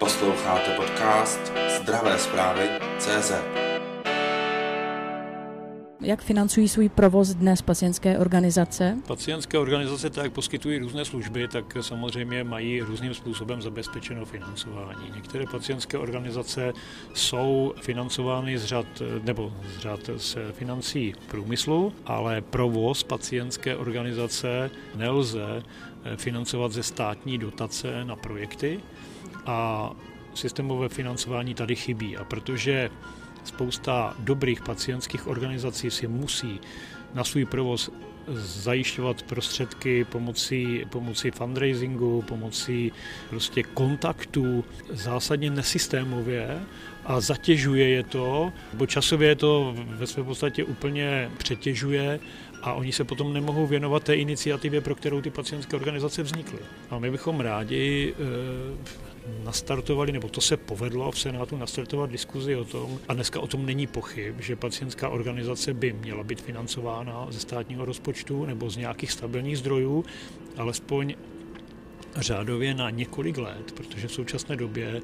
Posloucháte podcast Zdravé zprávy CZ. Jak financují svůj provoz dnes pacientské organizace? Pacientské organizace, tak jak poskytují různé služby, tak samozřejmě mají různým způsobem zabezpečeno financování. Některé pacientské organizace jsou financovány z řad, nebo z řad z financí průmyslu, ale provoz pacientské organizace nelze financovat ze státní dotace na projekty a systémové financování tady chybí. A protože spousta dobrých pacientských organizací si musí na svůj provoz zajišťovat prostředky pomocí, pomocí fundraisingu, pomocí prostě kontaktů zásadně nesystémově a zatěžuje je to, bo časově je to ve své podstatě úplně přetěžuje a oni se potom nemohou věnovat té iniciativě, pro kterou ty pacientské organizace vznikly. A my bychom rádi e, nastartovali, nebo to se povedlo v Senátu nastartovat diskuzi o tom, a dneska o tom není pochyb, že pacientská organizace by měla být financována ze státního rozpočtu nebo z nějakých stabilních zdrojů, alespoň řádově na několik let, protože v současné době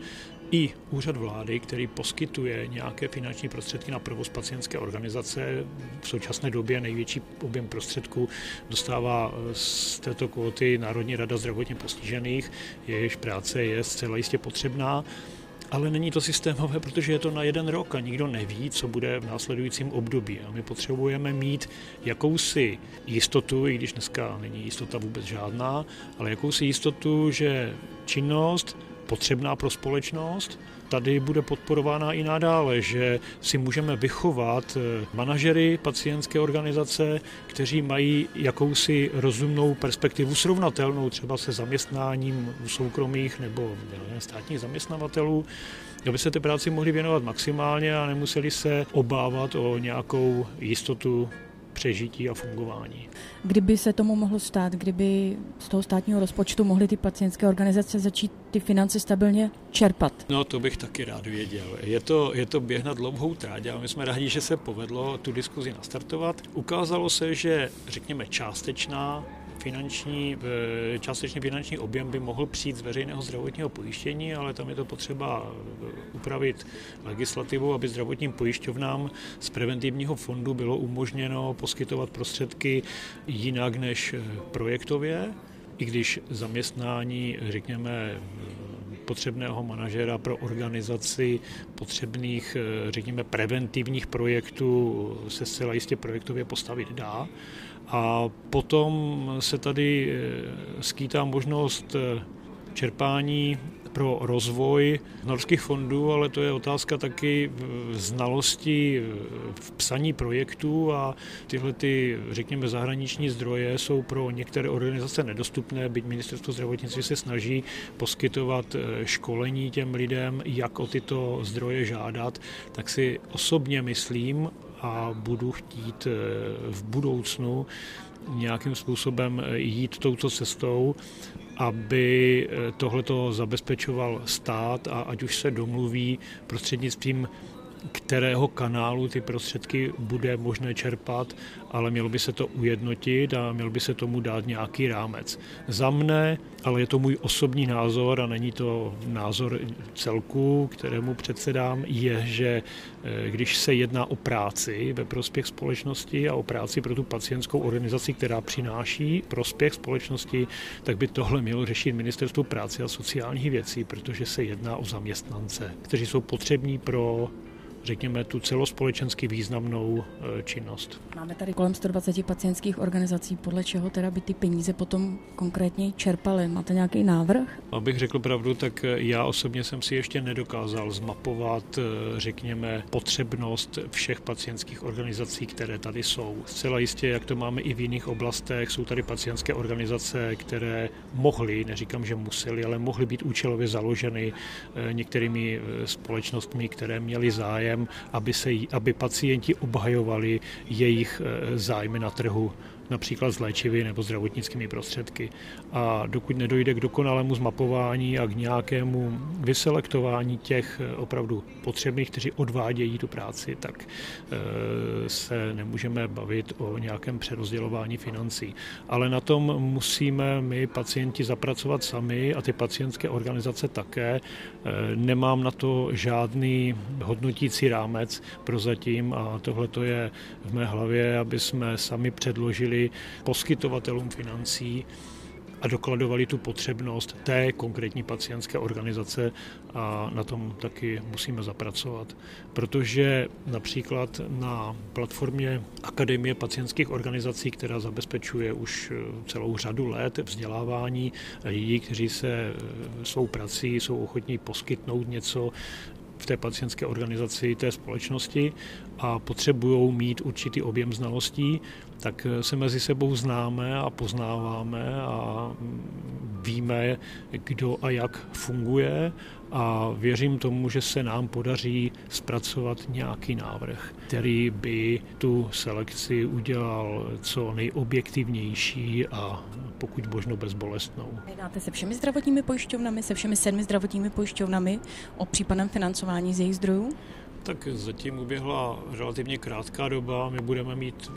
i úřad vlády, který poskytuje nějaké finanční prostředky na provoz pacientské organizace, v současné době největší objem prostředků dostává z této kvóty Národní rada zdravotně postižených, jejíž práce je zcela jistě potřebná. Ale není to systémové, protože je to na jeden rok a nikdo neví, co bude v následujícím období. A my potřebujeme mít jakousi jistotu, i když dneska není jistota vůbec žádná, ale jakousi jistotu, že činnost potřebná pro společnost, tady bude podporována i nadále, že si můžeme vychovat eh, manažery pacientské organizace, kteří mají jakousi rozumnou perspektivu srovnatelnou třeba se zaměstnáním u soukromých nebo státních zaměstnavatelů, aby se té práci mohli věnovat maximálně a nemuseli se obávat o nějakou jistotu přežití a fungování. Kdyby se tomu mohlo stát, kdyby z toho státního rozpočtu mohly ty pacientské organizace začít ty finance stabilně čerpat? No to bych taky rád věděl. Je to, je to běh na dlouhou tráť a my jsme rádi, že se povedlo tu diskuzi nastartovat. Ukázalo se, že řekněme částečná finanční, částečně finanční objem by mohl přijít z veřejného zdravotního pojištění, ale tam je to potřeba upravit legislativu, aby zdravotním pojišťovnám z preventivního fondu bylo umožněno poskytovat prostředky jinak než projektově, i když zaměstnání, řekněme, potřebného manažera pro organizaci potřebných, řekněme, preventivních projektů se zcela jistě projektově postavit dá. A potom se tady eh, skýtá možnost eh, čerpání pro rozvoj norských fondů, ale to je otázka taky znalosti v psaní projektů a tyhle ty, řekněme, zahraniční zdroje jsou pro některé organizace nedostupné, byť ministerstvo zdravotnictví se snaží poskytovat eh, školení těm lidem, jak o tyto zdroje žádat, tak si osobně myslím, a budu chtít v budoucnu nějakým způsobem jít touto cestou, aby tohleto zabezpečoval stát a ať už se domluví prostřednictvím kterého kanálu ty prostředky bude možné čerpat, ale mělo by se to ujednotit a měl by se tomu dát nějaký rámec. Za mne, ale je to můj osobní názor a není to názor celku, kterému předsedám, je, že eh, když se jedná o práci ve prospěch společnosti a o práci pro tu pacientskou organizaci, která přináší prospěch společnosti, tak by tohle mělo řešit Ministerstvo práce a sociálních věcí, protože se jedná o zaměstnance, kteří jsou potřební pro řekněme, tu celospolečensky významnou e, činnost. Máme tady kolem 120 pacientských organizací, podle čeho teda by ty peníze potom konkrétně čerpaly? Máte nějaký návrh? Abych řekl pravdu, tak já osobně jsem si ještě nedokázal zmapovat, e, řekněme, potřebnost všech pacientských organizací, které tady jsou. Zcela jistě, jak to máme i v jiných oblastech, jsou tady pacientské organizace, které mohly, neříkám, že museli, ale mohly být účelově založeny některými společnostmi, které měly zájem zájem, aby, se, aby pacienti obhajovali jejich eh, zájmy na trhu například s léčivy nebo zdravotnickými prostředky. A dokud nedojde k dokonalému zmapování a k nějakému vyselektování těch eh, opravdu potřebných, kteří odvádějí tu práci, tak eh, se nemůžeme bavit o nějakém přerozdělování financí. Ale na tom musíme my pacienti zapracovat sami a ty pacientské organizace také. Nemám na to žádný hodnotící rámec prozatím a tohle to je v mé hlavě, aby jsme sami předložili poskytovatelům financí a dokladovali tu potřebnost té konkrétní pacientské organizace a na tom taky musíme zapracovat. Protože například na platformě Akademie pacientských organizací, která zabezpečuje už celou řadu let vzdělávání lidí, kteří se svou prací jsou ochotní poskytnout něco v té pacientské organizaci té společnosti a potřebují mít určitý objem znalostí, tak se mezi sebou známe a poznáváme a víme, kdo a jak funguje a věřím tomu, že se nám podaří zpracovat nějaký návrh, který by tu selekci udělal co nejobjektivnější a pokud možno bezbolestnou. Jednáte se všemi zdravotními pojišťovnami, se všemi sedmi zdravotními pojišťovnami o případném financování z jejich zdrojů? Tak zatím uběhla relativně krátká doba. My budeme mít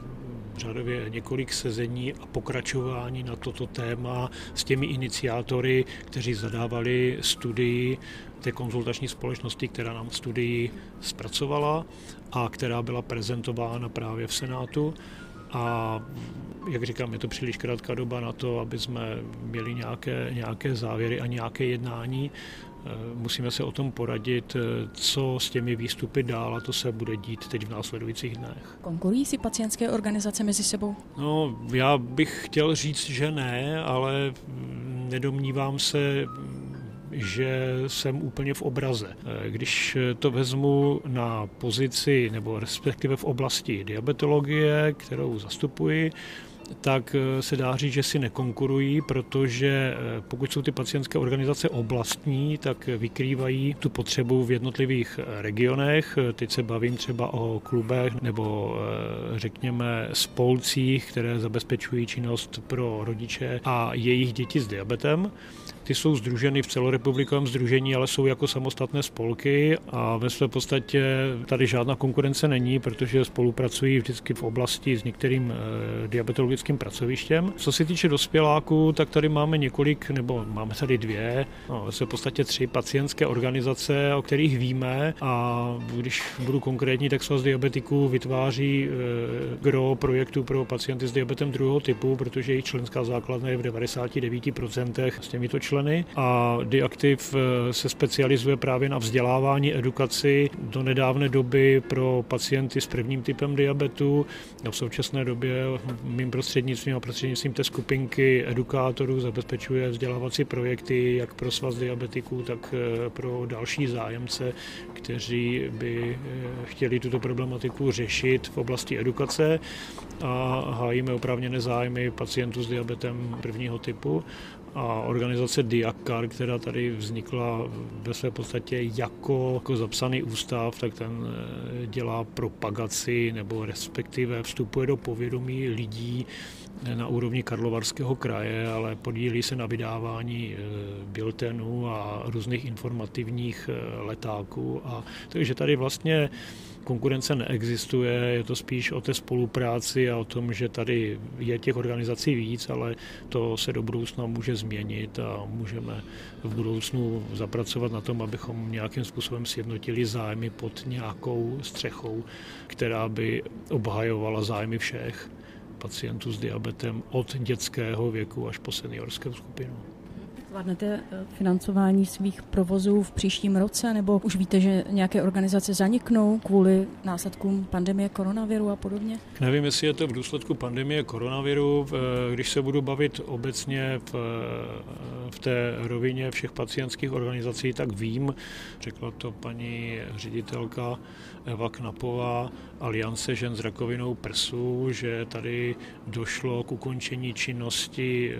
řadově několik sezení a pokračování na toto téma s těmi iniciátory, kteří zadávali studii té konzultační společnosti, která nám studii zpracovala a která byla prezentována právě v Senátu. A jak říkám, je to příliš krátká doba na to, aby jsme měli nějaké, nějaké závěry a nějaké jednání. Eh, musíme se o tom poradit, eh, co s těmi výstupy dál a to se bude dít teď v následujících dnech. Konkurují si pacientské organizace mezi sebou? No, já bych chtěl říct, že ne, ale nedomnívám se, že jsem úplně v obraze. Eh, když to vezmu na pozici, nebo respektive v oblasti diabetologie, kterou zastupuji, tak eh, se dá říct, že si nekonkurují, protože eh, pokud jsou ty pacientské organizace oblastní, tak vykrývají tu potřebu v jednotlivých regionech. Teď se bavím třeba o klubech nebo řekněme spolcích, které zabezpečují činnost pro rodiče a jejich děti s diabetem. Ty jsou združeny v celorepublikovém združení, ale jsou jako samostatné spolky a ve své podstatě tady žádná konkurence není, protože spolupracují vždycky v oblasti s některým eh, diabetologickým pracovištěm. Co se týče dospěláků, tak tady máme několik, nebo máme tady dvě, no, v podstatě tři pacientské organizace, o kterých víme a když budu konkrétní, tak Svaz diabetiků vytváří e, gro projektu pro pacienty s diabetem druhého typu, protože jejich členská základna je v 99% s těmito členy členy a Diaktiv eh, se specializuje právě na vzdělávání, edukaci do nedávné doby pro pacienty s prvním typem diabetu. A v současné době mým prostřednictvím a prostřednictvím té skupinky edukátorů zabezpečuje vzdělávací projekty jak pro svaz diabetiků, tak eh, pro další zájemce, kteří by eh, chtěli tuto problematiku řešit v oblasti edukace a hájíme oprávněné zájmy pacientů s diabetem prvního typu a organizace Diakar, která tady vznikla ve své podstatě jako, jako zapsaný ústav, tak ten eh, dělá propagaci nebo respektive vstupuje do povědomí lidí na úrovni Karlovarského kraje, ale podílí se na vydávání eh, biltenů a různých informativních letáků. A, takže tady vlastně konkurence neexistuje, je to spíš o té spolupráci a o tom, že tady je těch organizací víc, ale to se do budoucna může změnit a můžeme v budoucnu zapracovat na tom, abychom nějakým způsobem sjednotili zájmy pod nějakou střechou, která by obhajovala zájmy všech pacientů s diabetem od dětského věku až po seniorskou skupinu. Zvládnete eh, financování svých provozů v příštím roce, nebo už víte, že nějaké organizace zaniknou kvůli následkům pandemie koronaviru a podobně? Nevím, jestli je to v důsledku pandemie koronaviru. Eh, když se budu bavit obecně v, eh, v té rovině všech pacientských organizací, tak vím, řekla to paní ředitelka Eva Knapová, Aliance žen s rakovinou prsu, že tady došlo k ukončení činnosti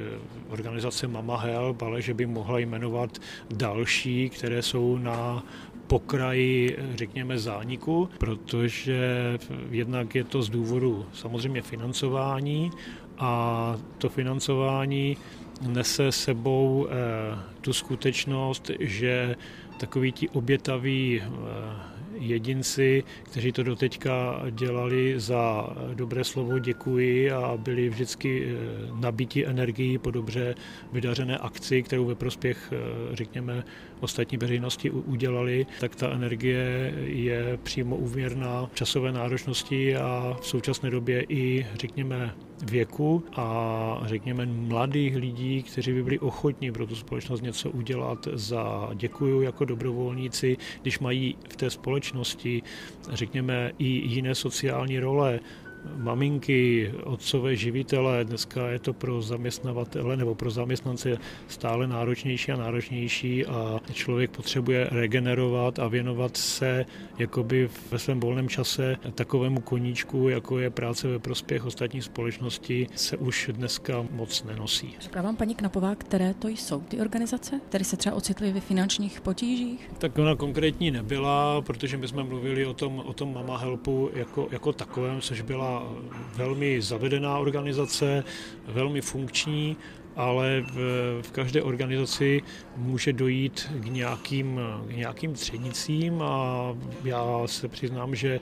organizace Mama Help, ale že by mohla jmenovat další, které jsou na pokraji, řekněme, zániku, protože jednak je to z důvodu samozřejmě financování a to financování nese sebou tu skutečnost, že takový ti obětaví jedinci, kteří to doteďka dělali za dobré slovo děkuji a byli vždycky eh, nabíti energií po dobře vydařené akci, kterou ve prospěch, eh, řekněme, ostatní veřejnosti udělali, tak ta energie je přímo úvěrná časové náročnosti a v současné době i, řekněme, věku a řekněme mladých lidí, kteří by byli ochotní pro tu společnost něco udělat za děkuju jako dobrovolníci, když mají v té společnosti řekněme i jiné sociální role, maminky, otcové živitele, dneska je to pro zaměstnavatele nebo pro zaměstnance stále náročnější a náročnější a člověk potřebuje regenerovat a věnovat se jakoby ve svém volném čase takovému koníčku, jako je práce ve prospěch ostatní společnosti, se už dneska moc nenosí. Říká vám paní Knapová, které to jsou ty organizace, které se třeba ocitly ve finančních potížích? Tak ona konkrétní nebyla, protože my jsme mluvili o tom, o tom Mama Helpu jako, jako takovém, což byla velmi zavedená organizace, velmi funkční, ale v, v každé organizaci může dojít k nějakým, k nějakým třenicím a já se přiznám, že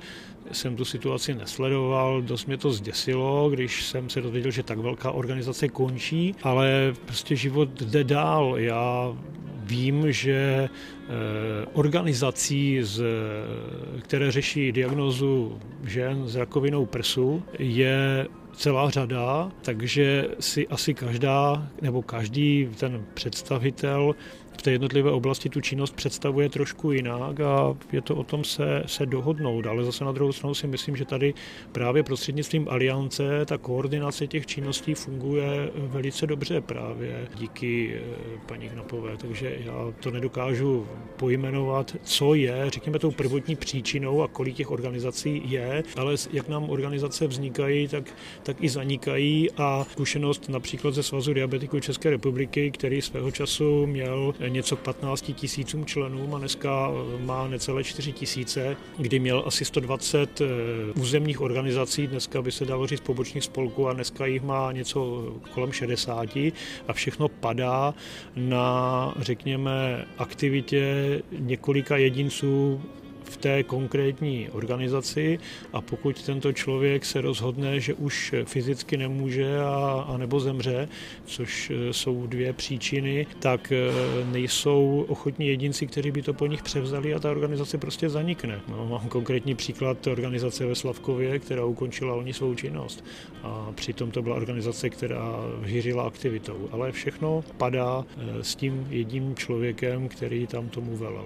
jsem tu situaci nesledoval, dost mě to zděsilo, když jsem se dozvěděl, že tak velká organizace končí, ale prostě život jde dál. Já Vím, že eh, organizací, z, které řeší diagnozu žen s rakovinou prsu, je celá řada, takže si asi každá nebo každý ten představitel v té jednotlivé oblasti tu činnost představuje trošku jinak a je to o tom se, se dohodnout. Ale zase na druhou stranu si myslím, že tady právě prostřednictvím aliance ta koordinace těch činností funguje velice dobře právě díky eh, paní Knapové. Takže já to nedokážu pojmenovat, co je, řekněme, tou prvotní příčinou a kolik těch organizací je, ale jak nám organizace vznikají, tak, tak i zanikají a zkušenost například ze Svazu diabetiků České republiky, který svého času měl něco k 15 tisícům členům a dneska eh, má necelé 4 tisíce, kdy měl asi 120 eh, územních organizací, dneska by se dalo říct pobočních spolků a dneska jich má něco kolem 60 a všechno padá na, řekněme, aktivitě několika jedinců v té konkrétní organizaci a pokud tento člověk se rozhodne, že už fyzicky nemůže a, a nebo zemře, což e, jsou dvě příčiny, tak e, nejsou ochotní jedinci, kteří by to po nich převzali a ta organizace prostě zanikne. No, mám konkrétní příklad organizace ve Slavkově, která ukončila oni svou činnost a přitom to byla organizace, která hýřila aktivitou. Ale všechno padá e, s tím jedním člověkem, který tam tomu velel.